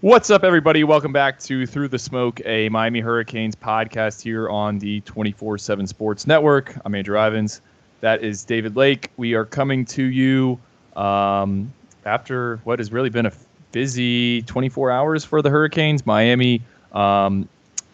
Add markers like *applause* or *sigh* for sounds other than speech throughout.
What's up, everybody? Welcome back to Through the Smoke, a Miami Hurricanes podcast here on the 24 7 Sports Network. I'm Andrew Ivins. That is David Lake. We are coming to you um, after what has really been a busy 24 hours for the Hurricanes. Miami um,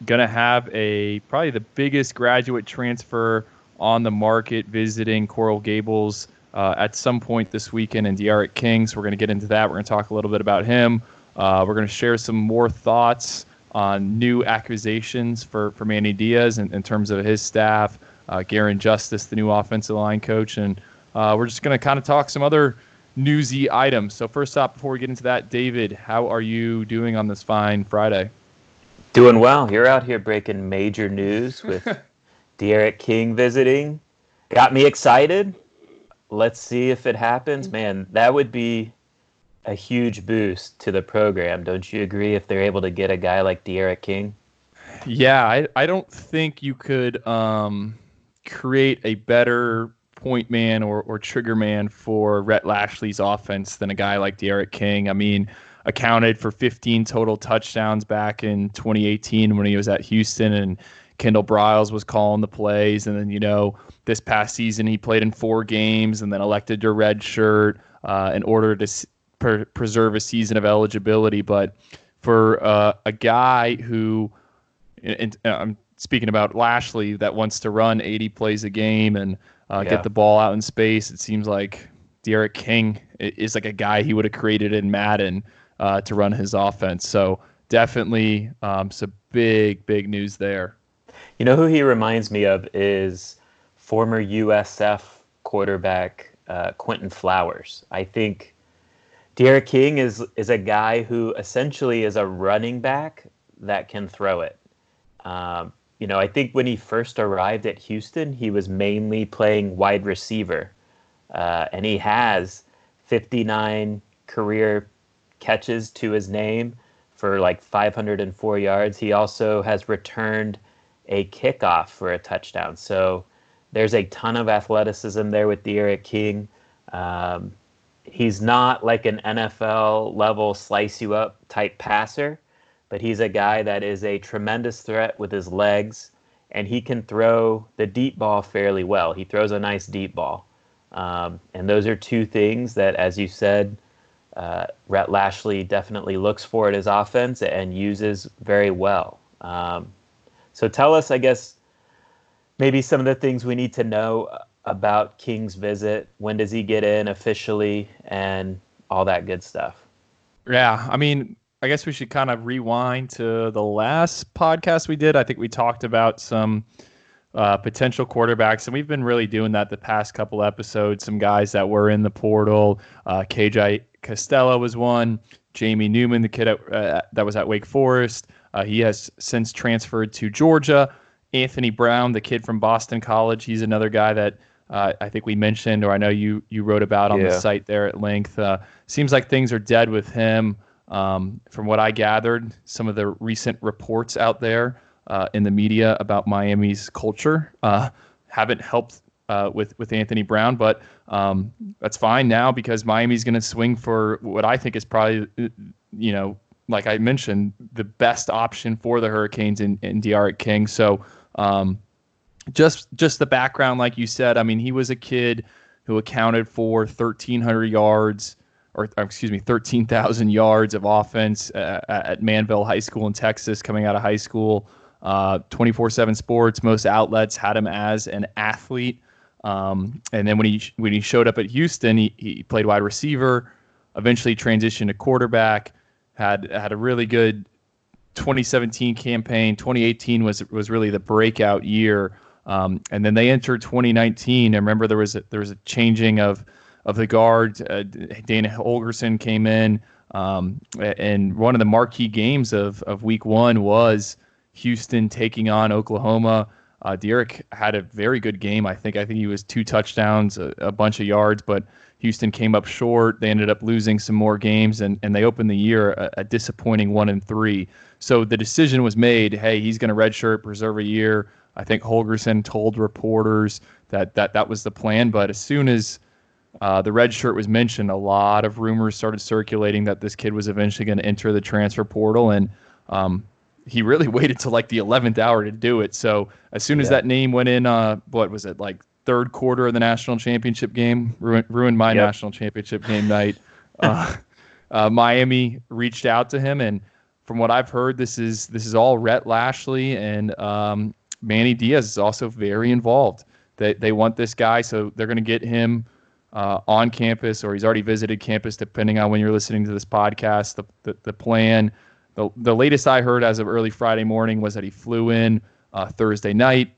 going to have a probably the biggest graduate transfer on the market visiting Coral Gables uh, at some point this weekend and D'Eriq King. So we're going to get into that. We're going to talk a little bit about him. Uh, we're going to share some more thoughts on new accusations for, for Manny Diaz in, in terms of his staff, uh, Garin Justice, the new offensive line coach, and uh, we're just going to kind of talk some other newsy items. So first up, before we get into that, David, how are you doing on this fine Friday? Doing well. You're out here breaking major news with *laughs* D'Eriq King visiting. Got me excited. Let's see if it happens. Man, that would be a huge boost to the program. Don't you agree if they're able to get a guy like D'Eriq King? Yeah, I, I don't think you could um, create a better point man or, or trigger man for Rhett Lashlee's offense than a guy like D'Eriq King. I mean, accounted for 15 total touchdowns back in 2018 when he was at Houston and Kendall Briles was calling the plays. And then, you know, this past season he played in four games and then elected to redshirt uh, in order to per- preserve a season of eligibility. But for uh, a guy who, and, and I'm speaking about Lashlee, that wants to run 80 plays a game and uh, yeah. get the ball out in space, it seems like D'Eriq King is like a guy he would have created in Madden uh, to run his offense. So definitely um, some big, big news there. You know who he reminds me of is former USF quarterback uh, Quinton Flowers. I think D'Eriq King is is a guy who essentially is a running back that can throw it. Um, you know, I think when he first arrived at Houston, he was mainly playing wide receiver, uh, and he has 59 career catches to his name for like 504 yards. He also has returned a kickoff for a touchdown. So there's a ton of athleticism there with D'Eriq King. Um, he's not like an NFL level slice you up type passer, but he's a guy that is a tremendous threat with his legs, and he can throw the deep ball fairly well. He throws a nice deep ball. Um, and those are two things that, as you said, uh, Rhett Lashlee definitely looks for in his offense and uses very well. Um, so tell us, I guess, maybe some of the things we need to know about King's visit. When does he get in officially, and all that good stuff. Yeah, I mean, I guess we should kind of rewind to the last podcast we did. I think we talked about some uh, potential quarterbacks, and we've been really doing that the past couple episodes. Some guys that were in the portal. Uh, KJ Costello was one. Jamie Newman, the kid at, uh, that was at Wake Forest, uh, he has since transferred to Georgia. Anthony Brown, the kid from Boston College, he's another guy that uh, I think we mentioned, or I know you you wrote about on yeah. the site there at length. Uh, seems like things are dead with him. Um, from what I gathered, some of the recent reports out there uh, in the media about Miami's culture uh, haven't helped uh, with with Anthony Brown, but um, that's fine now because Miami's going to swing for what I think is probably, you know, like I mentioned, the best option for the Hurricanes in, in D'Eriq King. So um, just just the background, like you said. I mean, he was a kid who accounted for 1,300 yards, or excuse me, 13,000 yards of offense uh, at Manvel High School in Texas, coming out of high school. Uh, 24/7 Sports, most outlets had him as an athlete. Um, and then when he when he showed up at Houston, he, he played wide receiver. Eventually transitioned to quarterback. Had had a really good 2017 campaign. 2018 was was really the breakout year. Um, and then they entered 2019. I remember there was a, there was a changing of of the guard. Uh, Dana Holgorsen came in, um, and one of the marquee games of of Week One was Houston taking on Oklahoma. Uh, D'Eriq had a very good game. I think I think he was two touchdowns, a, a, bunch of yards, but Houston came up short. They ended up losing some more games, and, and they opened the year a, a disappointing one and three. So the decision was made. Hey, he's going to redshirt, preserve a year. I think Holgorsen told reporters that that that was the plan. But as soon as uh, the red shirt was mentioned, a lot of rumors started circulating that this kid was eventually going to enter the transfer portal, and um, he really *laughs* waited till like the 11th hour to do it. So as soon as yeah. that name went in, uh, what was it like third quarter of the national championship game? Ruined, ruined my yep. national championship game night. *laughs* Uh, uh, Miami reached out to him, and from what I've heard, this is this is all Rhett Lashlee and um, Manny Diaz is also very involved. They they want this guy, so they're going to get him uh, on campus, or he's already visited campus, depending on when you're listening to this podcast. The the, the plan, the the latest I heard as of early Friday morning was that he flew in uh, Thursday night.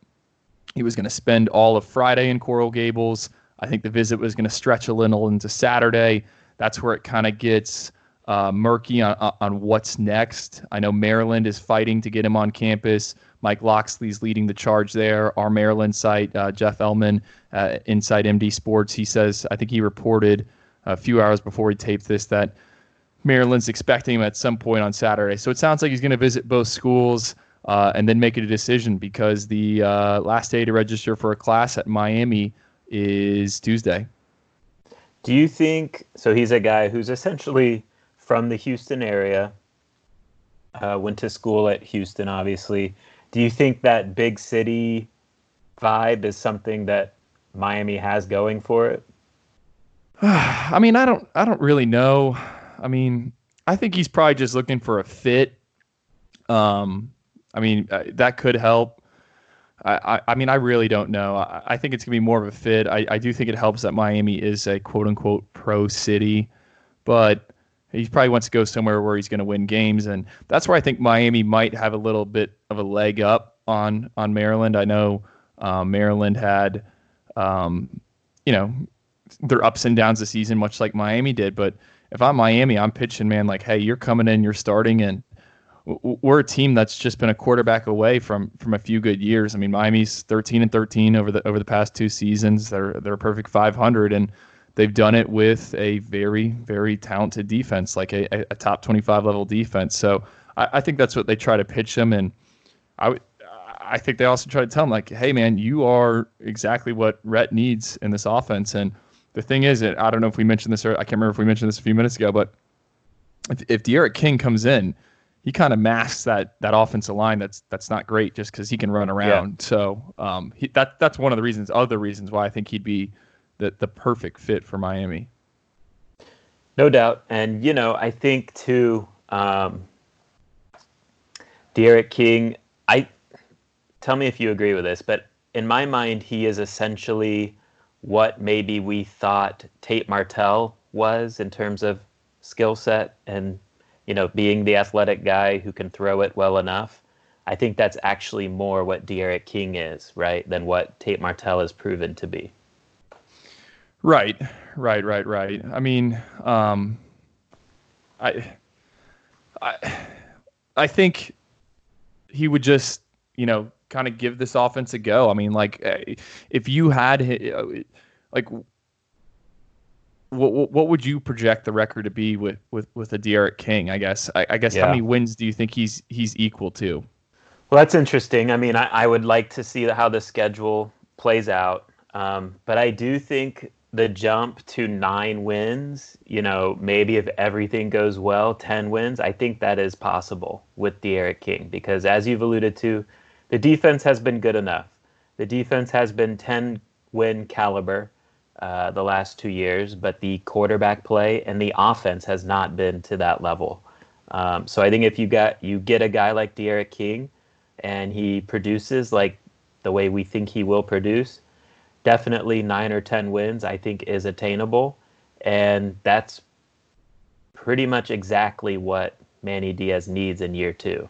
He was going to spend all of Friday in Coral Gables. I think the visit was going to stretch a little into Saturday. That's where it kind of gets uh, murky on, on what's next. I know Maryland is fighting to get him on campus. Mike Locksley's leading the charge there. Our Maryland site, uh, Jeff Ermann, uh, Inside MD Sports, he says, I think he reported a few hours before we taped this that Maryland's expecting him at some point on Saturday. So it sounds like he's going to visit both schools uh, and then make a decision because the uh, last day to register for a class at Miami is Tuesday. Do you think so? He's a guy who's essentially from the Houston area, uh, went to school at Houston, obviously do you think that big city vibe is something that Miami has going for it? *sighs* I mean, I don't I don't really know. I mean, I think he's probably just looking for a fit. Um, I mean, uh, that could help. I, I, I, mean, I really don't know. I, I think it's gonna be more of a fit. I, I do think it helps that Miami is a quote unquote pro city, but he probably wants to go somewhere where he's going to win games, and that's where I think Miami might have a little bit of a leg up on on Maryland. I know um, Maryland had, um, you know, their ups and downs this season, much like Miami did. But if I'm Miami, I'm pitching, man, like, hey, you're coming in, you're starting, and we're a team that's just been a quarterback away from from a few good years. I mean, Miami's 13 and 13 over the over the past two seasons. They're they're a perfect 500, and they've done it with a very, very talented defense, like a, a top 25 level defense. So I, I, think that's what they try to pitch them. And I, I think they also try to tell them, like, hey, man, you are exactly what Rhett needs in this offense. And the thing is, that I don't know if we mentioned this, or I can't remember if we mentioned this a few minutes ago, but if, if D'Eriq King comes in, he kind of masks that that offensive line that's that's not great just because he can run around. Yeah. So um, he, that that's one of the reasons, other reasons why I think he'd be the the perfect fit for Miami. No doubt, and you know, I think too, um, D'Eriq King. I tell me if you agree with this, but in my mind, he is essentially what maybe we thought Tate Martell was in terms of skill set and you know being the athletic guy who can throw it well enough. I think that's actually more what D'Eriq King is, right, than what Tate Martell has proven to be. Right, right, right, right. I mean, um, I, I, I think he would just, you know, kind of give this offense a go. I mean, like, eh, if you had, uh, like, what what would you project the record to be with with with a D'Eriq King? I guess. I, I guess yeah. how many wins do you think he's he's equal to? Well, that's interesting. I mean, I, I would like to see how the schedule plays out, um, but I do think the jump to nine wins, you know, maybe if everything goes well, 10 wins, I think that is possible with D'Eriq King because, as you've alluded to, the defense has been good enough. The defense has been 10 win caliber uh, the last two years, but the quarterback play and the offense has not been to that level. Um, so I think if you got you get a guy like D'Eriq King and he produces like the way we think he will produce, definitely nine or 10 wins, I think, is attainable. And that's pretty much exactly what Manny Diaz needs in year two.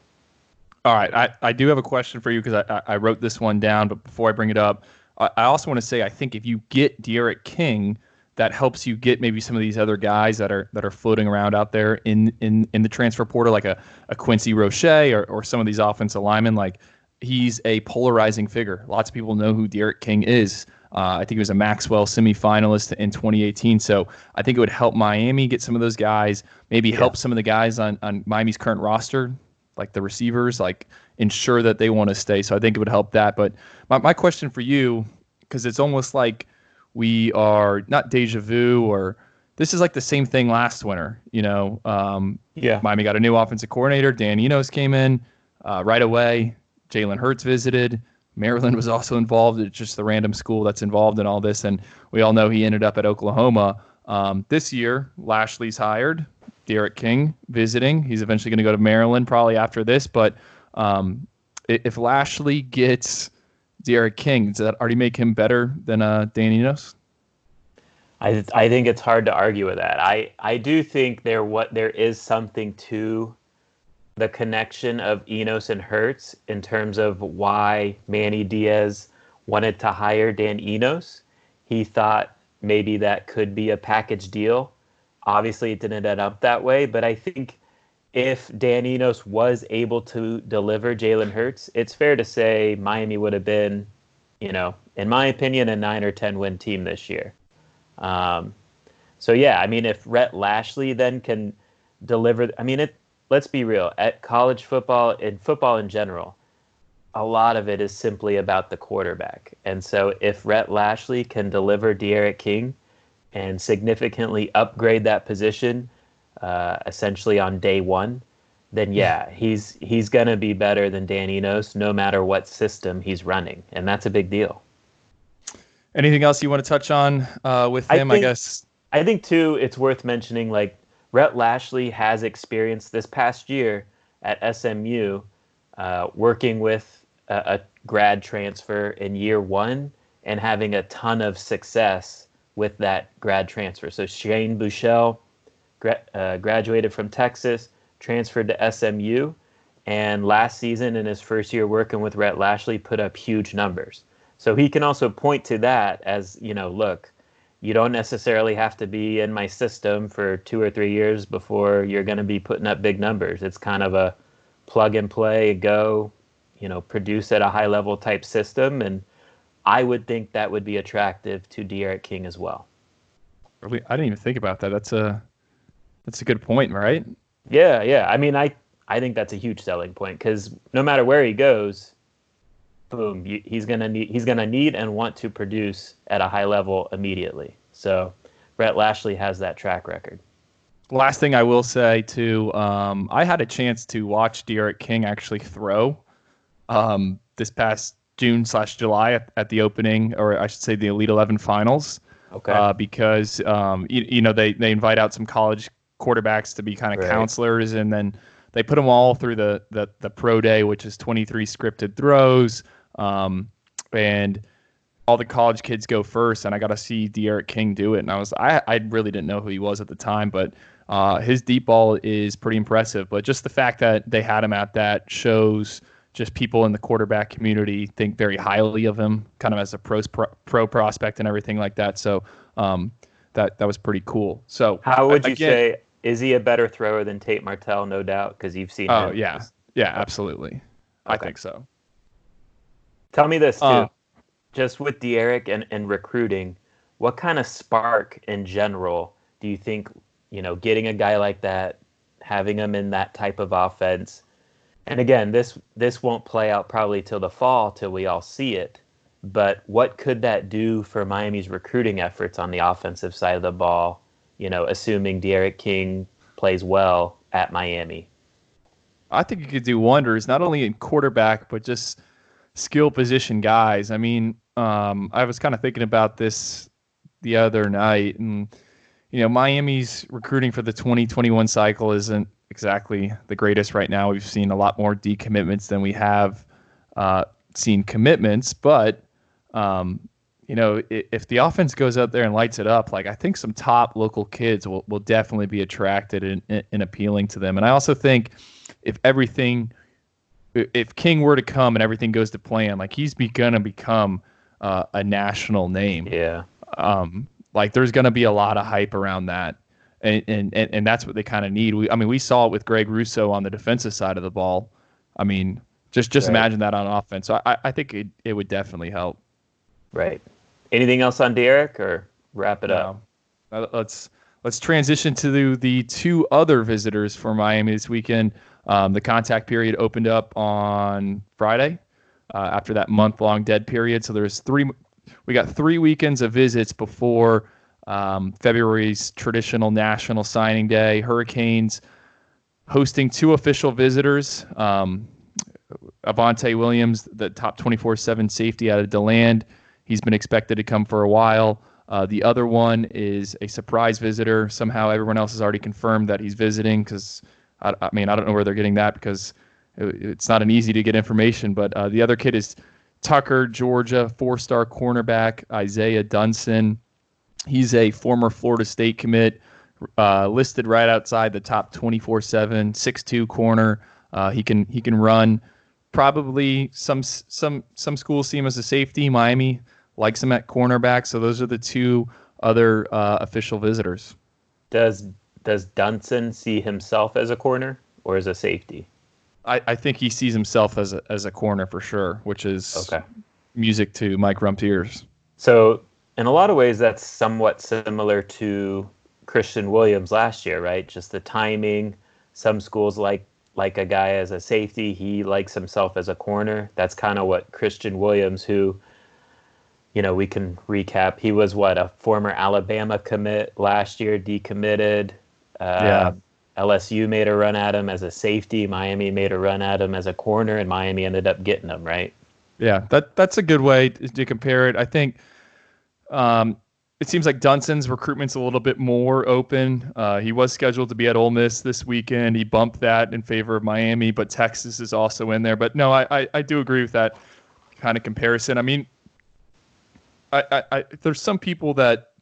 All right. I, I do have a question for you because I, I wrote this one down, but before I bring it up, I, I also want to say I think if you get D'Eriq King, that helps you get maybe some of these other guys that are that are floating around out there in in, in the transfer portal, like a, a Quincy Roche or, or some of these offensive linemen. Like he's a polarizing figure. Lots of people know who D'Eriq King is. Uh, I think he was a Maxwell semifinalist in 2018. So I think it would help Miami get some of those guys, maybe yeah. help some of the guys on, on Miami's current roster, like the receivers, like ensure that they want to stay. So I think it would help that. But my, my question for you, because it's almost like we are not deja vu or this is like the same thing last winter. You know, um, yeah. Miami got a new offensive coordinator. Dan Enos came in uh, right away. Jalen Hurts visited. Maryland was also involved. It's just the random school that's involved in all this, and we all know he ended up at Oklahoma. Um, this year, Lashlee's hired. D'Eriq King visiting. He's eventually going to go to Maryland probably after this. But um, if Lashlee gets D'Eriq King, does that already make him better than uh, Dan Enos? I I think it's hard to argue with that. I I do think there what there is something to the connection of Enos and Hurts in terms of why Manny Diaz wanted to hire Dan Enos. He thought maybe that could be a package deal. Obviously, it didn't end up that way, but I think if Dan Enos was able to deliver Jalen Hurts, it's fair to say Miami would have been, you know, in my opinion, a nine or 10 win team this year. Um, so yeah, I mean, if Rhett Lashlee then can deliver, I mean, it. Let's be real. At college football, in football in general, a lot of it is simply about the quarterback. And so, if Rhett Lashlee can deliver D'Eriq King and significantly upgrade that position, uh, essentially on day one, then yeah, he's he's gonna be better than Dan Enos, no matter what system he's running, and that's a big deal. Anything else you want to touch on uh, with him? I, think, I, guess. I think too, it's worth mentioning. Like Rhett Lashlee has experience this past year at SMU, uh, working with a, a, grad transfer in year one and having a ton of success with that grad transfer. So Shane Buechele gra- uh, graduated from Texas, transferred to SMU, and last season in his first year working with Rhett Lashlee put up huge numbers. So he can also point to that as, you know, look, you don't necessarily have to be in my system for two or three years before you're going to be putting up big numbers. It's kind of a plug and play, go, you know, produce at a high level type system. And I would think that would be attractive to D'Eriq King as well. I didn't even think about that. That's a that's a good point, right? Yeah, yeah. I mean, I I think that's a huge selling point because no matter where he goes, boom, he's gonna need he's gonna need and want to produce at a high level immediately. So Brett Lashlee has that track record. Last thing I will say too, um, I had a chance to watch D'Eriq King actually throw um, this past June slash July at, at, the opening, or I should say the Elite Eleven finals. Okay. Uh, because um, you, you know they they invite out some college quarterbacks to be kind of right. counselors, and then they put them all through the, the the pro day, which is 23 scripted throws. Um, and all the college kids go first, and I got to see D'Eriq King do it. And I was, I, I really didn't know who he was at the time, but uh, his deep ball is pretty impressive. But just the fact that they had him at that shows just people in the quarterback community think very highly of him, kind of as a pro pro prospect and everything like that. So um, that that was pretty cool. So how would you again, say is he a better thrower than Tate Martell? No doubt, because you've seen. Oh him. yeah, yeah, absolutely. Okay. I think so. Tell me this too, uh, just with D'Eriq and, and recruiting, what kind of spark in general do you think you know getting a guy like that, having him in that type of offense, and again this this won't play out probably till the fall till we all see it, but what could that do for Miami's recruiting efforts on the offensive side of the ball? You know, assuming D'Eriq King plays well at Miami. I think it could do wonders, not only in quarterback, but just skill position guys. I mean, um, I was kind of thinking about this the other night, and you know, Miami's recruiting for the 2021 cycle isn't exactly the greatest right now. We've seen a lot more decommitments than we have uh, seen commitments, but um, you know, if the offense goes out there and lights it up, like I think some top local kids will, will definitely be attracted and, and appealing to them. And I also think if everything if King were to come and everything goes to plan, like he's be, gonna become uh, a national name. Yeah. Um, like there's gonna be a lot of hype around that, and and and, and that's what they kind of need. We, I mean, we saw it with Greg Rousseau on the defensive side of the ball. I mean, just just right. imagine that on offense. So I I think it it would definitely help. Right. Anything else on D'Eriq or wrap it no. up? Let's let's transition to the, the two other visitors for Miami this weekend. Um, the contact period opened up on Friday uh, after that month long dead period. So there's three we got three weekends of visits before um, February's traditional national signing day. Hurricanes hosting two official visitors. Um, Avantae Williams, the top 24 7 safety out of DeLand. He's been expected to come for a while. Uh, the other one is a surprise visitor. Somehow everyone else has already confirmed that he's visiting because, I, I, mean, I don't know where they're getting that because it, it's not an easy to get information. But uh, the other kid is Tucker, Georgia, four star cornerback, Isaiah Dunson. He's a former Florida State commit, uh, listed right outside the top 24 7, 6'2 corner. Uh, he can he can run. Probably some some some schools see him as a safety. Miami likes him at cornerback. So those are the two other uh, official visitors. Does does Dunson see himself as a corner or as a safety? I, I think he sees himself as a, as a corner for sure, which is okay. music to Mike Rumph's ears. So in a lot of ways, that's somewhat similar to Christian Williams last year, right? Just the timing. Some schools like like a guy as a safety. He likes himself as a corner. That's kind of what Christian Williams, who you know, we can recap. He was what a former Alabama commit last year, decommitted. Yeah. LSU made a run at him as a safety. Miami made a run at him as a corner, and Miami ended up getting him right. Yeah, that that's a good way to, to compare it. I think um, it seems like Dunson's recruitment's a little bit more open. Uh, he was scheduled to be at Ole Miss this weekend. He bumped that in favor of Miami, but Texas is also in there. But no, I, I, I do agree with that kind of comparison. I mean, I, I, I, there's some people that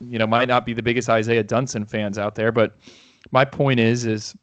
you know might not be the biggest Isaiah Dunson fans out there, but my point is is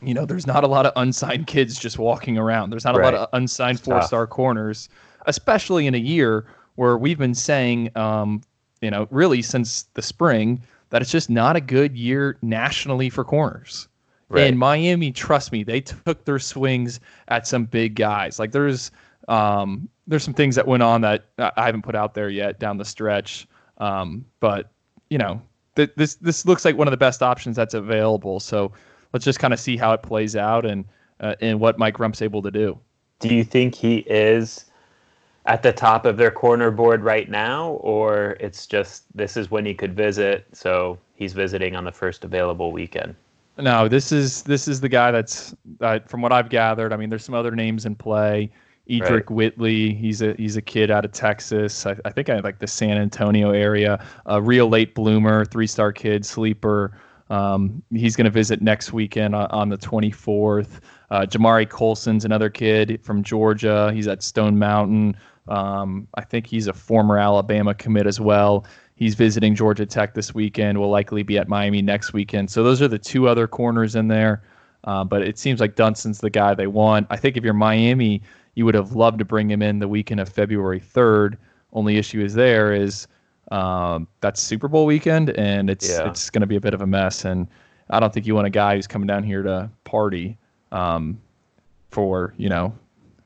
you know there's not a lot of unsigned kids just walking around. There's not right. a lot of unsigned four star corners, especially in a year where we've been saying, um, you know, really since the spring that it's just not a good year nationally for corners. Right. And Miami, trust me, they took their swings at some big guys. Like there's um, there's some things that went on that I haven't put out there yet down the stretch. Um, but you know, th- this this looks like one of the best options that's available. So let's just kind of see how it plays out and uh, and what Mike Rumph's able to do. Do you think he is at the top of their corner board right now, or it's just this is when he could visit, so he's visiting on the first available weekend? No, this is this is the guy that's uh, from what I've gathered. I mean, there's some other names in play. Edric right. Whitley, he's a he's a kid out of Texas. I, I think I like the San Antonio area. A real late bloomer, three star kid, sleeper. Um, he's going to visit next weekend on, on the 24th. Uh, Jamari Colson's another kid from Georgia. He's at Stone Mountain. Um, I think he's a former Alabama commit as well. He's visiting Georgia Tech this weekend. Will likely be at Miami next weekend. So those are the two other corners in there. Uh, but it seems like Dunson's the guy they want. I think if you're Miami, you would have loved to bring him in the weekend of February 3rd. Only issue is there is um, that's Super Bowl weekend, and it's yeah. it's going to be a bit of a mess. And I don't think you want a guy who's coming down here to party um, for you know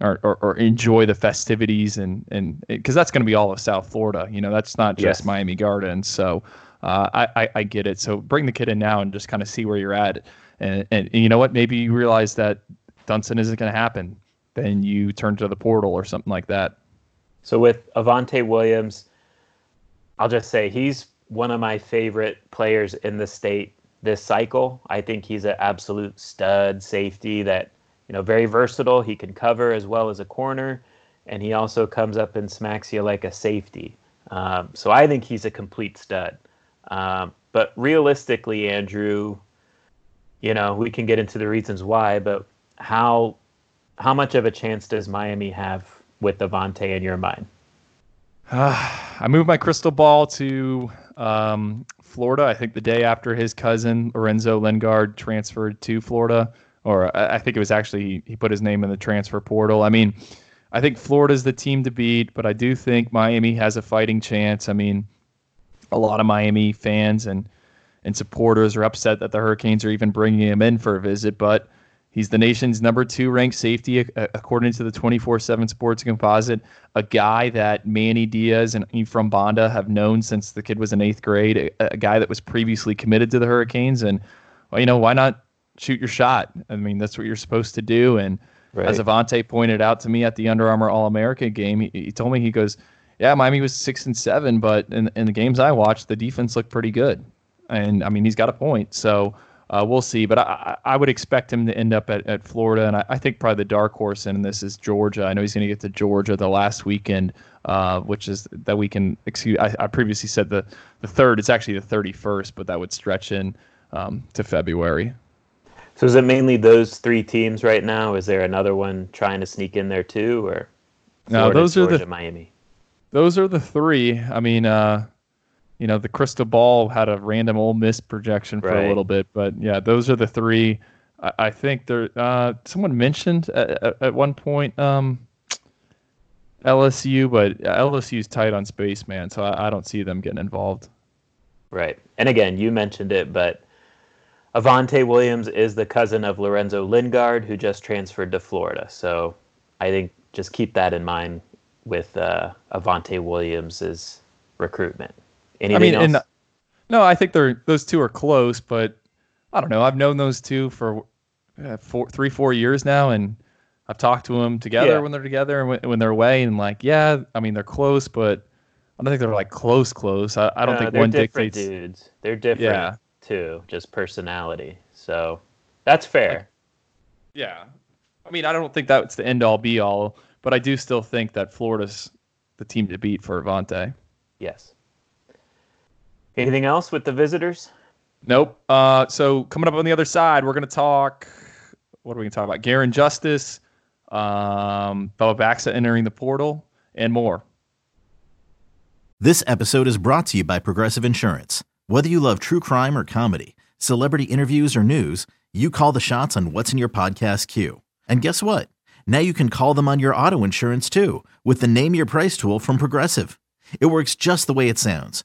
or, or, or, enjoy the festivities and and because that's going to be all of South Florida. You know, that's not just yes. Miami Gardens. So uh, I, I, I get it. So bring the kid in now and just kind of see where you're at. And, and, and you know what? Maybe you realize that Dunson isn't going to happen then you turn to the portal or something like that. So with Avantae Williams, I'll just say he's one of my favorite players in the state this cycle. I think he's an absolute stud safety that, you know, very versatile. He can cover as well as a corner, and he also comes up and smacks you like a safety. Um, so I think he's a complete stud. Um, but realistically, Andrew, you know, we can get into the reasons why, but how how much of a chance does Miami have with Avantae in your mind? Uh, *sighs* I moved my crystal ball to um, Florida. I think the day after his cousin Lorenzo Lingard transferred to Florida, or I, I think it was actually he put his name in the transfer portal. I mean, I think Florida's the team to beat, but I do think Miami has a fighting chance. I mean, a lot of Miami fans and and supporters are upset that the Hurricanes are even bringing him in for a visit, but He's the nation's number two ranked safety, according to the 24 7 Sports Composite. A guy that Manny Diaz and Ephraim Banda have known since the kid was in eighth grade. A, a, guy that was previously committed to the Hurricanes. And, well, you know, why not shoot your shot? I mean, that's what you're supposed to do. And right. as Avantae pointed out to me at the Under Armour All America game, he, he told me, he goes, yeah, Miami was six and seven, but in in the games I watched, the defense looked pretty good, and I mean he's got a point, so. Uh, we'll see, but I, I would expect him to end up at, at Florida, and I, I think probably the dark horse in this is Georgia. I know he's going to get to Georgia the last weekend, uh, which is that we can excuse. I, I, previously said the the third. It's actually the thirty first, but that would stretch in um, to February. So is it mainly those three teams right now? Is there another one trying to sneak in there too, or Florida, no? Those Georgia, are the Miami. Those are the three. I mean, uh, you know, the crystal ball had a random Ole Miss projection for right. a little bit, but yeah, those are the three. I, I think there. Uh, someone mentioned at, at one point um, LSU, but LSU's tight on space, man. So I, I don't see them getting involved. Right, and again, you mentioned it, but Avantae Williams is the cousin of Lorenzo Lingard, who just transferred to Florida. So I think just keep that in mind with uh, Avantae Williams's recruitment. Anything I mean, else? no, I think they're those two are close, but I don't know. I've known those two for uh, four, three, four years now, and I've talked to them together yeah. when they're together and when, when, they're away, and like, yeah, I mean, they're close, but I don't think they're like close, close. I, I don't no, think one dictates. Dudes, they're different yeah. too, just personality. So that's fair. Yeah, I mean, I don't think that's the end all be all, but I do still think that Florida's the team to beat for Avantae. Yes. Anything else with the visitors? Nope. Uh, so coming up on the other side, we're going to talk. What are we going to talk about? Garin Justice, um, Bella Baxa entering the portal, and more. This episode is brought to you by Progressive Insurance. Whether you love true crime or comedy, celebrity interviews or news, you call the shots on what's in your podcast queue. And guess what? Now you can call them on your auto insurance too with the Name Your Price tool from Progressive. It works just the way it sounds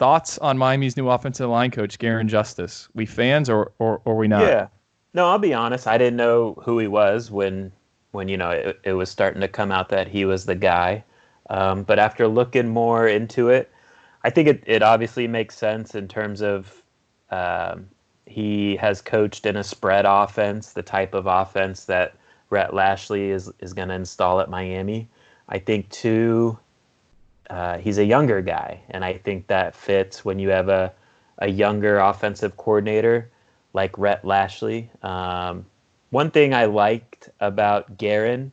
Thoughts on Miami's new offensive line coach, Garin Justice? We fans or, or or we not? Yeah. No, I'll be honest. I didn't know who he was when when you know it, it was starting to come out that he was the guy. Um, but after looking more into it, I think it, it obviously makes sense in terms of um, he has coached in a spread offense, the type of offense that Rhett Lashlee is is going to install at Miami. I think too uh, he's a younger guy, and I think that fits when you have a a younger offensive coordinator like Rhett Lashlee. Um, one thing I liked about Garin,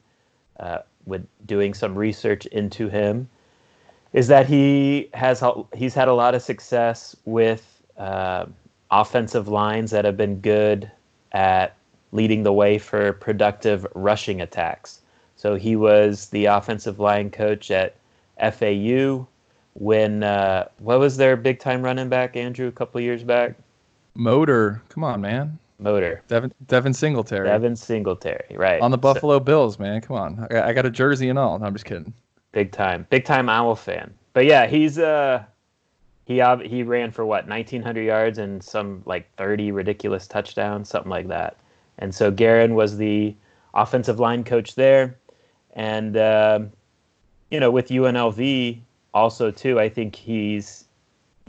uh, with doing some research into him, is that he has he's had a lot of success with uh, offensive lines that have been good at leading the way for productive rushing attacks. So he was the offensive line coach at FAU when uh, what was their big time running back Andrew a couple years back? Motor, come on, man. Motor. Devin Devin Singletary. Devin Singletary, right? On the Buffalo so, Bills, man. Come on, I, I got a jersey and all. No, I'm just kidding. Big time, big time Owl fan. But yeah, he's uh he he ran for what 1900 yards and some like 30 ridiculous touchdowns, something like that. And so Garin was the offensive line coach there, and um, you know, with UNLV also too, I think he's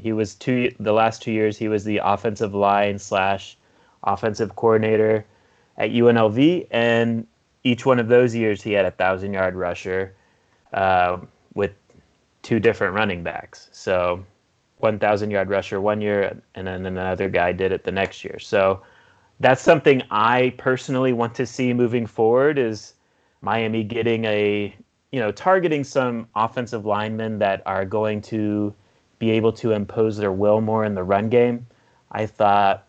he was two the last two years he was the offensive line slash offensive coordinator at UNLV, and each one of those years he had a thousand yard rusher uh, with two different running backs. So one thousand yard rusher one year, and then another guy did it the next year. So that's something I personally want to see moving forward is Miami getting a you know, targeting some offensive linemen that are going to be able to impose their will more in the run game. I thought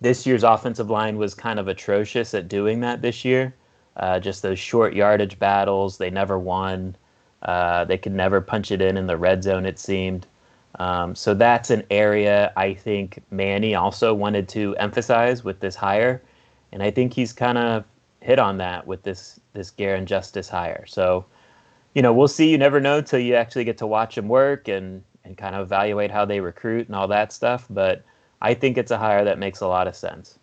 this year's offensive line was kind of atrocious at doing that this year. Uh, just those short yardage battles, they never won. Uh, they could never punch it in in the red zone, it seemed. Um, so that's an area I think Manny also wanted to emphasize with this hire, and I think he's kind of hit on that with this this Garin Justice hire. So, you know, we'll see. You never know until you actually get to watch him work and and kind of evaluate how they recruit and all that stuff. But I think it's a hire that makes a lot of sense.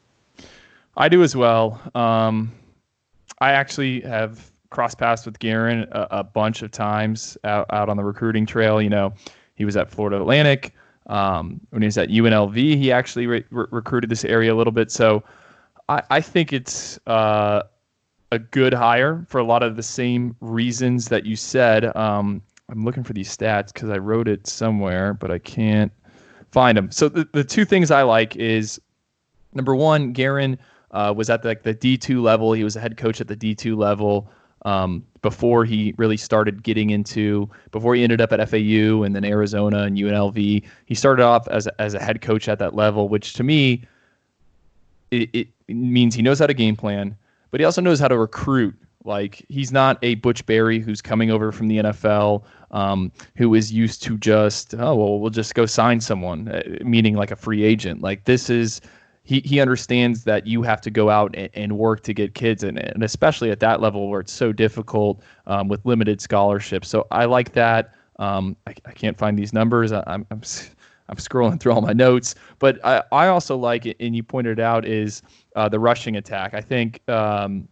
I do as well. Um, I actually have crossed paths with Garin a, a, bunch of times out, out on the recruiting trail. You know, he was at Florida Atlantic. Um, when he was at UNLV, he actually re- re- recruited this area a little bit. So I, I think it's uh, a good hire for a lot of the same reasons that you said. Um, I'm looking for these stats because I wrote it somewhere, but I can't find them. So the, the two things I like is number one, Garin uh, was at the, like the D2 level. He was a head coach at the D2 level um, before he really started getting into before he ended up at FAU and then Arizona and UNLV. He started off as as a head coach at that level, which to me it, it means he knows how to game plan, but he also knows how to recruit like he's not a Butch Barry who's coming over from the NFL, um, who is used to just oh well we'll just go sign someone, uh, meaning like a free agent. Like this is he he understands that you have to go out and, and work to get kids, and, and especially at that level where it's so difficult um, with limited scholarships. So I like that. Um, I, I can't find these numbers. I, I'm, I'm I'm scrolling through all my notes, but I, I also like it, and you pointed out is uh, the rushing attack. I think um,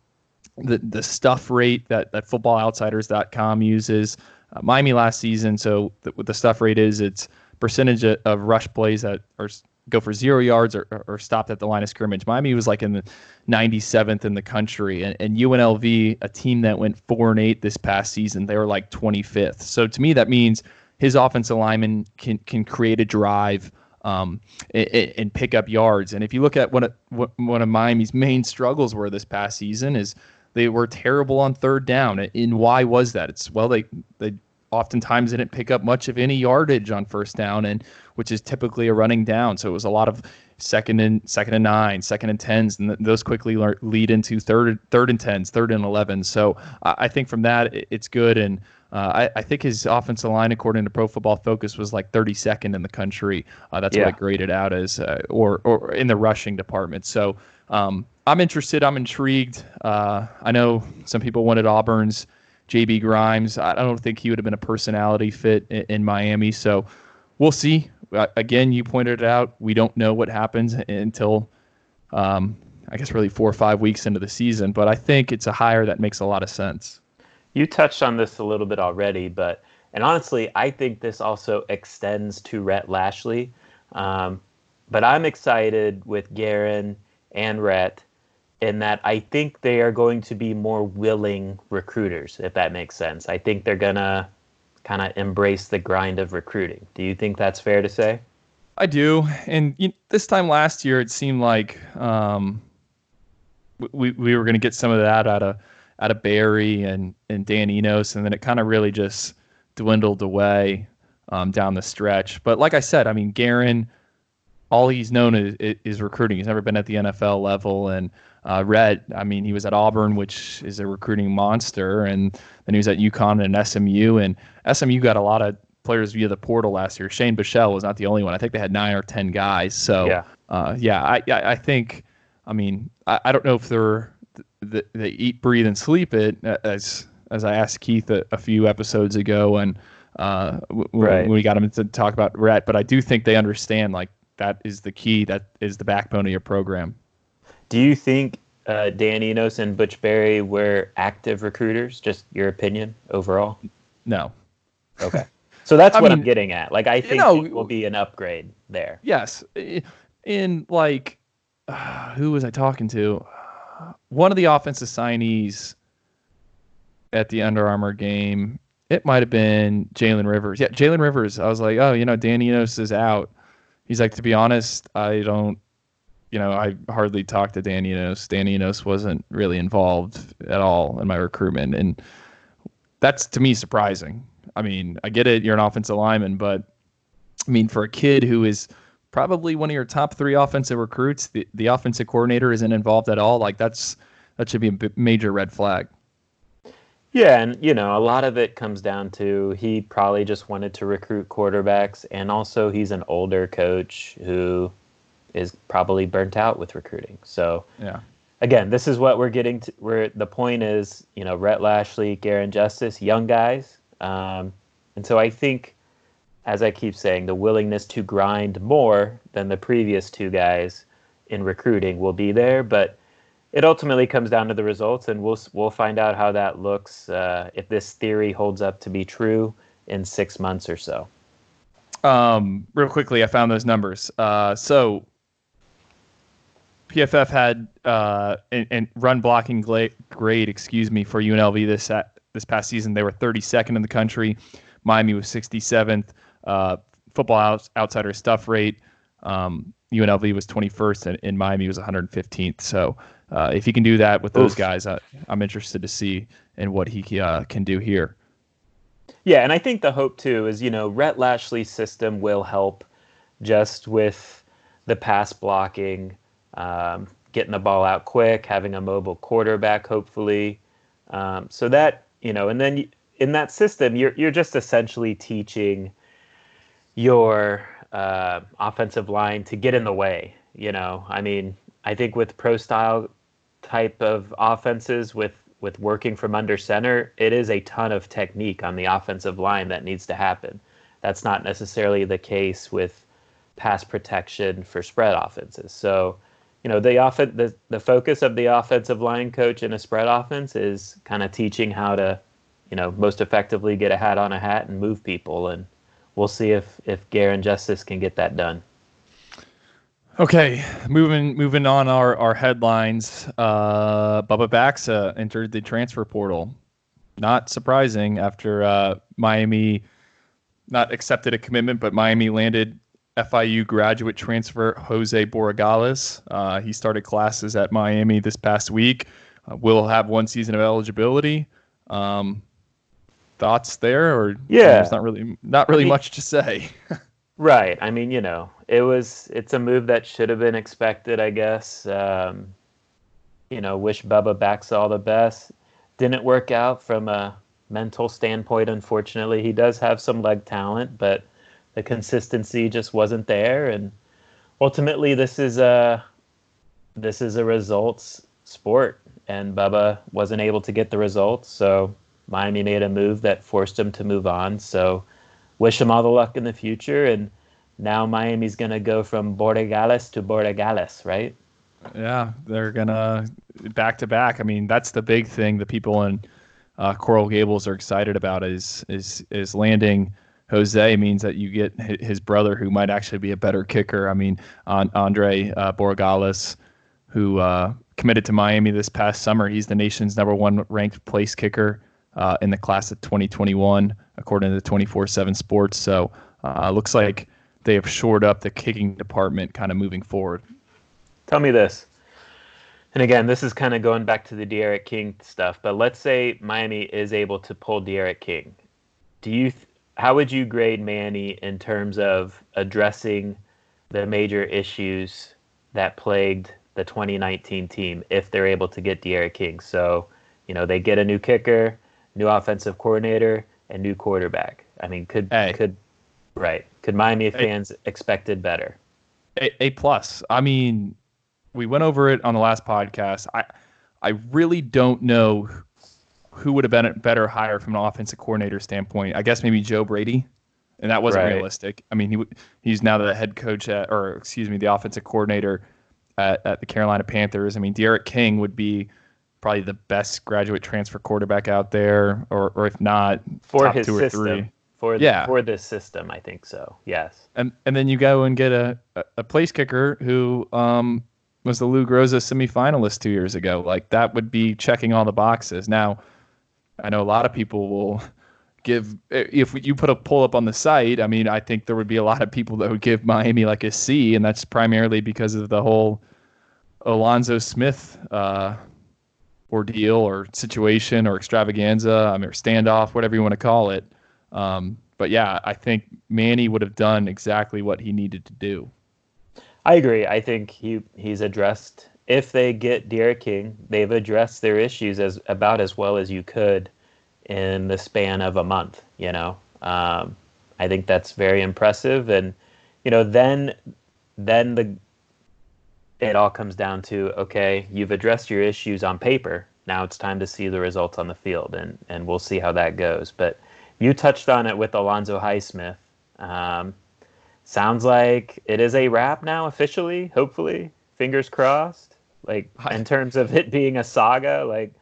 the the stuff rate that that footballoutsiders.com uses uh, Miami last season. So the, what the stuff rate is, it's percentage of, of rush plays that are go for zero yards or, or stopped at the line of scrimmage. Miami was like in the 97th in the country, and, and UNLV, a team that went four and eight this past season, they were like 25th. So to me, that means his offensive lineman can can create a drive. Um, and, and, pick up yards. And if you look at what, one of Miami's main struggles were this past season is they were terrible on third down. And why was that? It's well, they they oftentimes didn't pick up much of any yardage on first down, and which is typically a running down. So it was a lot of second and second and nine, second and tens, and those quickly lead into third third and tens, third and eleven. So I think from that it's good, and uh, I, I, think his offensive line, according to Pro Football Focus, was like 32nd in the country. Uh, that's yeah. what it graded out as, uh, or or in the rushing department. So um, I'm interested. I'm intrigued. Uh, I know some people wanted Auburn's JB Grimes. I don't think he would have been a personality fit in, in Miami. So we'll see. Uh, again, you pointed it out. We don't know what happens until, um, I guess, really four or five weeks into the season. But I think it's a hire that makes a lot of sense. You touched on this a little bit already, but and honestly, I think this also extends to Rhett Lashlee. Um, but I'm excited with Garin and Rhett in that I think they are going to be more willing recruiters, if that makes sense. I think they're going to kind of embrace the grind of recruiting. Do you think that's fair to say? I do. And you know, this time last year, it seemed like um, we, we were going to get some of that out of out of Barry and, and Dan Enos, and then it kind of really just dwindled away um, down the stretch. But like I said, I mean, Garin, all he's known is, is recruiting. He's never been at the NFL level, and uh, Rhett, I mean, he was at Auburn, which is a recruiting monster, and then he was at UConn and SMU, and SMU got a lot of players via the portal last year. Shane Buechele was not the only one. I think they had nine or ten guys. So yeah, uh, yeah, I, I think, I mean, I, I don't know if they're they, they eat, breathe, and sleep it as as I asked Keith a, a few episodes ago, and uh, w- right. when we got him to talk about Rhett, but I do think they understand like that is the key, that is the backbone of your program. Do you think uh, Dan Enos and Butch Barry were active recruiters? Just your opinion overall? No. Okay. So that's *laughs* what mean, I'm getting at. Like, I think you know, it will be an upgrade there. Yes. In like, uh, *sighs* who was I talking to? One of the offensive signees at the Under Armour game. It might have been Jalen Rivers. Yeah, Jalen Rivers. I was like, oh, you know, Dan Enos is out. He's like, to be honest, I don't you know, I hardly talked to Dan Enos. Dan Enos wasn't really involved at all in my recruitment. And that's to me surprising. I mean, I get it, you're an offensive lineman, but I mean, for a kid who is probably one of your top three offensive recruits. The the offensive coordinator isn't involved at all. Like that's that should be a major red flag. Yeah, and you know, a lot of it comes down to he probably just wanted to recruit quarterbacks, and also he's an older coach who is probably burnt out with recruiting. So yeah, again, this is what we're getting to. Where the point is, you know, Rhett Lashlee, Garin Justice, young guys, um, and so I think, as I keep saying, the willingness to grind more than the previous two guys in recruiting will be there, but it ultimately comes down to the results, and we'll we'll find out how that looks uh, if this theory holds up to be true in six months or so. Um, real quickly, I found those numbers. Uh, so PFF had uh, and, run blocking grade, excuse me, for UNLV this at, this past season. They were 32nd in the country. Miami was 67th. Uh, football out, outsider stuff rate. Um, UNLV was 21st, and, and Miami was 115th. So uh, if he can do that with those Oof. guys, I, am interested to see in what he uh, can do here. Yeah, and I think the hope too is you know Rhett Lashlee's system will help just with the pass blocking, um, getting the ball out quick, having a mobile quarterback, hopefully. Um, so that you know, and then in that system, you're you're just essentially teaching your uh, offensive line to get in the way. You know, I mean, I think with pro style type of offenses with with working from under center, it is a ton of technique on the offensive line that needs to happen. That's not necessarily the case with pass protection for spread offenses. So, you know, the off- the, the focus of the offensive line coach in a spread offense is kind of teaching how to, you know, most effectively get a hat on a hat and move people. And we'll see if if Garin Justice can get that done. Okay, moving moving on our our headlines. Uh, Bubba Baxa entered the transfer portal. Not surprising after uh, Miami not accepted a commitment, but Miami landed FIU graduate transfer Jose Borregales. Uh, he started classes at Miami this past week. Uh, will have one season of eligibility. Um, thoughts there, or yeah, there's not really not really much to say. *laughs* Right. I mean, you know, it was it's a move that should have been expected, I guess. Um, you know, wish Bubba Baxa all the best. Didn't work out from a mental standpoint, unfortunately. He does have some leg talent, but the consistency just wasn't there. And ultimately, this is a this is a results sport, and Bubba wasn't able to get the results. So Miami made a move that forced him to move on. So wish him all the luck in the future. And now Miami's going to go from Borregales to Borregales, right? Yeah, they're gonna back to back. I mean, that's the big thing that people in uh, Coral Gables are excited about is is is landing Jose means that you get his brother who might actually be a better kicker. I mean, Andre uh, Borregales, who uh, committed to Miami this past summer. He's the nation's number one ranked place kicker uh, in the class of 2021, according to 24 7 Sports. So uh, looks like they have shored up the kicking department kind of moving forward. Tell me this. And again, this is kind of going back to the D'Eriq King stuff, but let's say Miami is able to pull D'Eriq King. Do you th- how would you grade Manny in terms of addressing the major issues that plagued the 2019 team if they're able to get D'Eriq King? So, you know, they get a new kicker, new offensive coordinator, and new quarterback. I mean, could hey. could right? Could Miami fans a, expected better? A, a plus. I mean, we went over it on the last podcast. I I really don't know who would have been a better hire from an offensive coordinator standpoint. I guess maybe Joe Brady, and that wasn't right. realistic. I mean, he he's now the head coach at, or excuse me, the offensive coordinator at, at the Carolina Panthers. I mean, D'Eriq King would be probably the best graduate transfer quarterback out there, or or if not, for his two system. or three. For yeah. for this system, I think so. Yes. And and then you go and get a, a, a place kicker who um, was the Lou Groza semifinalist two years ago. Like that would be checking all the boxes. Now, I know a lot of people will give if you put a pull up on the site. I mean, I think there would be a lot of people that would give Miami like a C, and that's primarily because of the whole Alonzo Smith uh, ordeal or situation or extravaganza, I mean, or standoff, whatever you want to call it. Um, but yeah, I think Manny would have done exactly what he needed to do. I agree. I think he he's addressed if they get D'Eriq King, they've addressed their issues as about as well as you could in the span of a month. You know, um, I think that's very impressive, and you know, then then the it all comes down to okay, you've addressed your issues on paper. Now it's time to see the results on the field, and and we'll see how that goes. But you touched on it with Alonzo Highsmith. Um, sounds like it is a wrap now officially. Hopefully, fingers crossed. Like in terms of it being a saga, like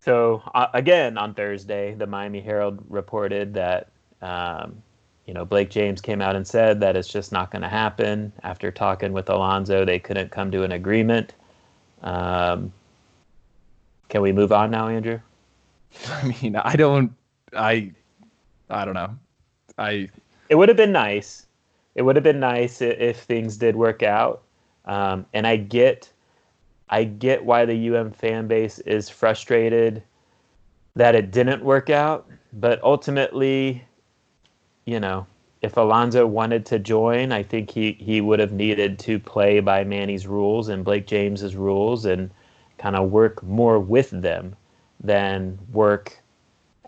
so uh, again on Thursday, the Miami Herald reported that um, you know Blake James came out and said that it's just not going to happen. After talking with Alonzo, they couldn't come to an agreement. Um, can we move on now, Andrew? *laughs* I mean, I don't, I, I don't know. I. It would have been nice. It would have been nice if, if things did work out. Um, and I get I get why the UM fan base is frustrated that it didn't work out, but ultimately, you know, if Alonzo wanted to join, I think he, he would have needed to play by Manny's rules and Blake James's rules and kind of work more with them than work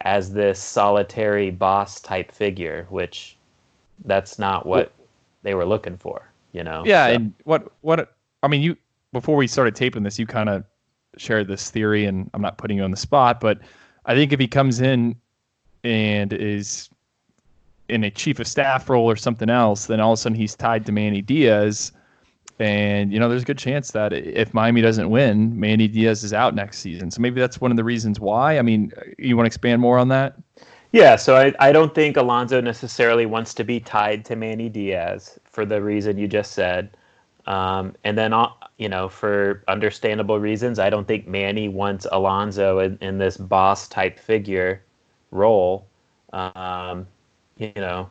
as this solitary boss type figure, which that's not what they were looking for, you know. Yeah, so. and what what I mean, you before we started taping this, you kind of shared this theory, and I'm not putting you on the spot, but I think if he comes in and is in a chief of staff role or something else, then all of a sudden he's tied to Manny Diaz. And, you know, there's a good chance that if Miami doesn't win, Manny Diaz is out next season. So maybe that's one of the reasons why. I mean, you want to expand more on that? Yeah, so I, I don't think Alonzo necessarily wants to be tied to Manny Diaz for the reason you just said. Um, and then, uh, you know, for understandable reasons, I don't think Manny wants Alonzo in, in this boss type figure role. Um, you know,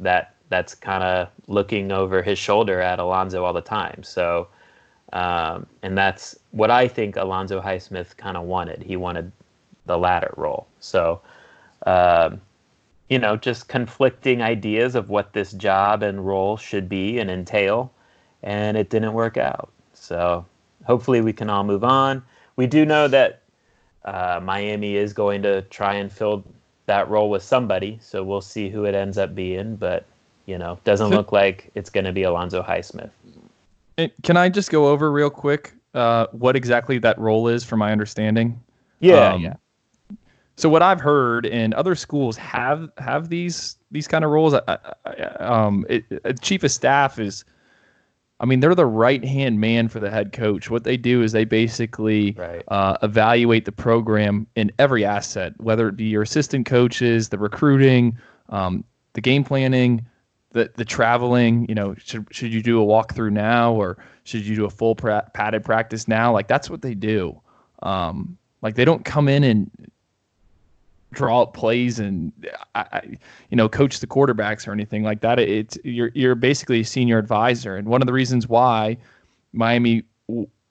that that's kind of looking over his shoulder at Alonzo all the time. So, um, and that's what I think Alonzo Highsmith kind of wanted. He wanted the latter role. So, um, you know, just conflicting ideas of what this job and role should be and entail and it didn't work out. So hopefully we can all move on. We do know that uh, Miami is going to try and fill that role with somebody, so we'll see who it ends up being. But you know, doesn't look like it's going to be Alonzo Highsmith. Can I just go over real quick uh, what exactly that role is, from my understanding? Yeah, um, yeah. So what I've heard, and other schools have have these these kind of roles. I, I, um, it, chief of staff is I mean, they're the right hand man for the head coach. What they do is they basically right. uh, evaluate the program in every asset, whether it be your assistant coaches, the recruiting, um, the game planning, the the traveling. You know, should should you do a walkthrough now or should you do a full pra- padded practice now? Like that's what they do. Um, like they don't come in and draw up plays and I, you know coach the quarterbacks or anything like that. It's you're you're basically a senior advisor, and one of the reasons why Miami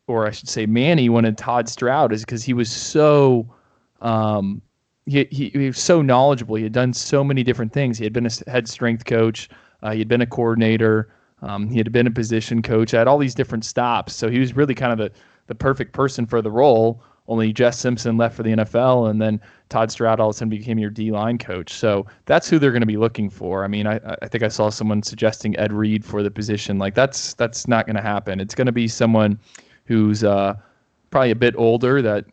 or I should say Manny wanted Todd Stroud is because he was so um, he, he, he was so knowledgeable. He had done so many different things. He had been a head strength coach. Uh, he had been a coordinator. Um, he had been a position coach. Had all these different stops. So he was really kind of the the perfect person for the role. Only Jess Simpson left for the NFL, and then Todd Stroud all of a sudden became your D line coach. So that's who they're going to be looking for. I mean, I, I think I saw someone suggesting Ed Reed for the position. Like that's that's not going to happen. It's going to be someone who's uh, probably a bit older that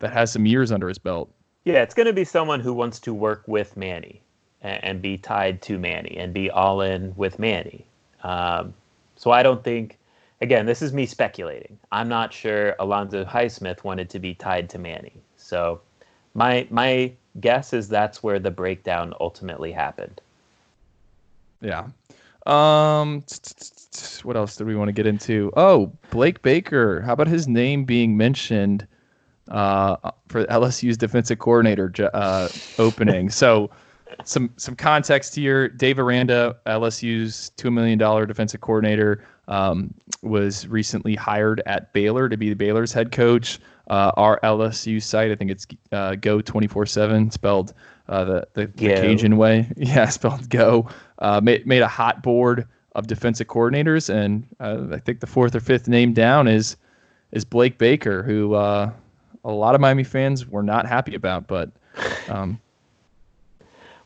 that has some years under his belt. Yeah, it's going to be someone who wants to work with Manny and, and be tied to Manny and be all in with Manny. Um, so I don't think. Again, this is me speculating. I'm not sure Alonzo Highsmith wanted to be tied to Manny. So my my guess is that's where the breakdown ultimately happened. Yeah. Um what else do we want to get into? Oh, Blake Baker. How about his name being mentioned uh, for LSU's defensive coordinator uh, *laughs* opening? so some some context here. Dave Aranda, LSU's two million dollar defensive coordinator, um, was recently hired at Baylor to be the Baylor's head coach uh, our LSU site. I think it's uh, Geaux twenty four seven, spelled uh, the the, the, Cajun way. *laughs* Yeah, spelled Geaux. Uh, made made a hot board of defensive coordinators, and uh, I think the fourth or fifth name down is is Blake Baker, who uh, a lot of Miami fans were not happy about. But um,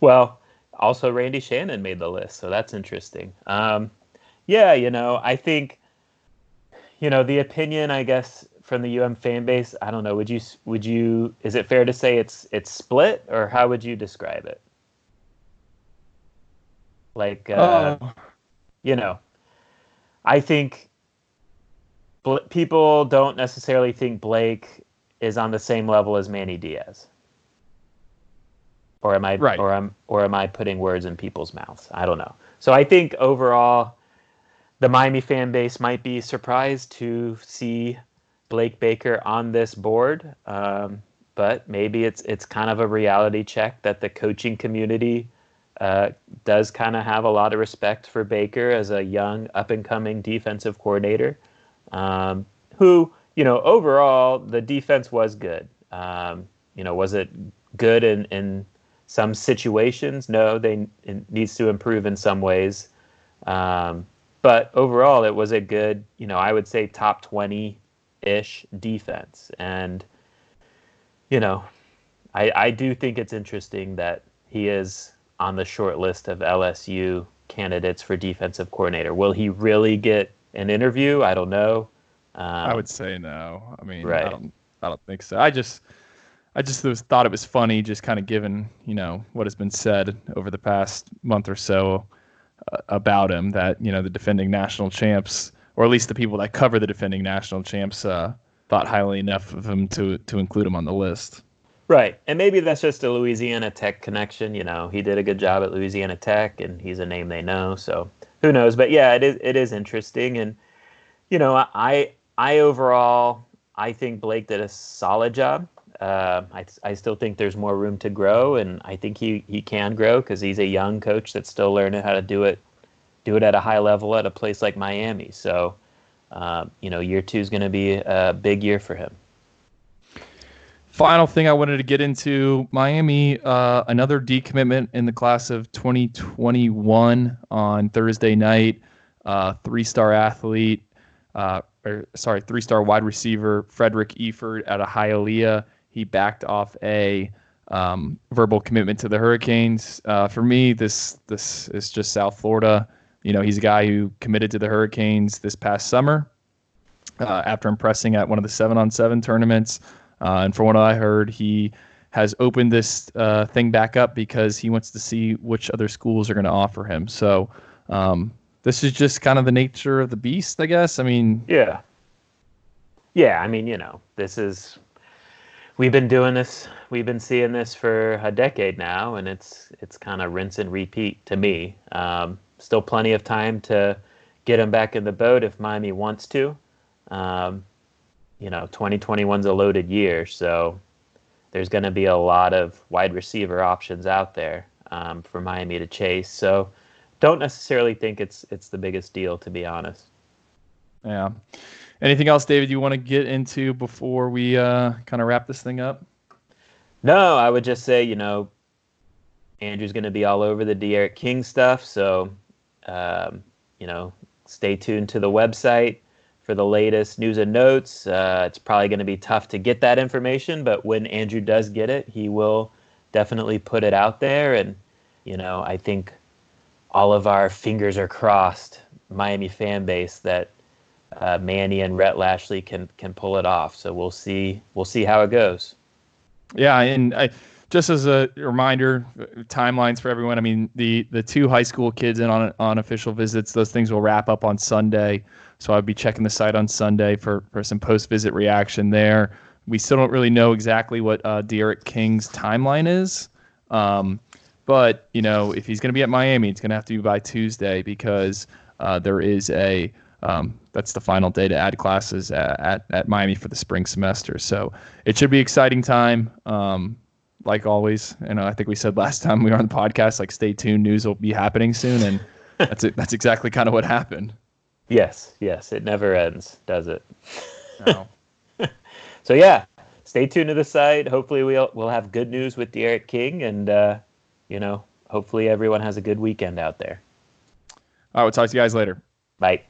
well, also Randy Shannon made the list, so that's interesting. Um, yeah, you know, I think you know the opinion, I guess, from the UM fan base. I don't know. Would you would you? Is it fair to say it's it's split, or how would you describe it? Like, uh, oh. you know, I think people don't necessarily think Blake is on the same level as Manny Diaz. Or am I right. or am or am I putting words in people's mouths? I don't know. So I think overall the Miami fan base might be surprised to see Blake Baker on this board. Um, but maybe it's it's kind of a reality check that the coaching community uh, does kind of have a lot of respect for Baker as a young up and coming defensive coordinator um, who, you know, overall the defense was good. Um, you know, was it good in, in some situations? No, they it needs to improve in some ways. Um, but overall, it was a good, you know, I would say top 20 ish defense. And, you know, I, I do think it's interesting that he is on the short list of LSU candidates for defensive coordinator. Will he really get an interview? I don't know. Um, I would say no. I mean, right. I don't. I don't think so. I just, I just was, thought it was funny, just kind of given you know what has been said over the past month or so about him. That you know the defending national champs, or at least the people that cover the defending national champs, uh, thought highly enough of him to to include him on the list. Right. And maybe that's just a Louisiana Tech connection. You know, he did a good job at Louisiana Tech and he's a name they know. So who knows? But yeah, it is it is interesting. And, you know, I I overall I think Blake did a solid job. Uh, I, I still think there's more room to grow, and I think he, he can grow because he's a young coach that's still learning how to do it do it at a high level at a place like Miami. So, uh, you know, year two is going to be a big year for him. Final thing I wanted to get into Miami, uh, another decommitment in the class of 2021 on Thursday night. Uh, three star athlete, uh, or sorry, three star wide receiver Frederick Eford out of Hialeah. He backed off a um, verbal commitment to the Hurricanes. Uh, for me, this this is just South Florida. You know, he's a guy who committed to the Hurricanes this past summer uh, after impressing at one of the seven on seven tournaments. Uh, and from what I heard, he has opened this uh, thing back up because he wants to see which other schools are going to offer him. So um, this is just kind of the nature of the beast, I guess. I mean, yeah, yeah. I mean, you know, this is we've been doing this, we've been seeing this for a decade now, and it's it's kind of rinse and repeat to me. Um, still plenty of time to get him back in the boat if Miami wants to. Um, you know, 2021's a loaded year, so there's going to be a lot of wide receiver options out there um, for Miami to chase. So, don't necessarily think it's it's the biggest deal, to be honest. Yeah. Anything else, David? You want to get into before we uh, kind of wrap this thing up? No, I would just say, you know, Andrew's going to be all over the D'Eriq King stuff, so um, you know, stay tuned to the website for the latest news and notes. Uh, it's probably going to be tough to get that information, but when Andrew does get it, he will definitely put it out there. And, you know, I think all of our fingers are crossed, Miami fan base, that uh, Manny and Rhett Lashlee can can pull it off. So we'll see we'll see how it goes. Yeah, and I just as a reminder, timelines for everyone. I mean, the the two high school kids in on on official visits. Those things will wrap up on Sunday. So I'll be checking the site on Sunday for for some post visit reaction there. We still don't really know exactly what uh, D'Eriq King's timeline is. Um, but you know, if he's going to be at Miami, it's going to have to be by Tuesday because uh, there is a um, that's the final day to add classes at, at, at, Miami for the spring semester. So it should be exciting time. Um, like always. You know, I think we said last *laughs* time we were on the podcast, like stay tuned, news will be happening soon, and *laughs* that's it. That's exactly kind of what happened. Yes, yes, it never ends, does it? No. *laughs* so yeah, stay tuned to the site. Hopefully, we'll we'll have good news with D'Eriq King, and uh, you know, hopefully everyone has a good weekend out there. All right, we'll talk to you guys later. Bye.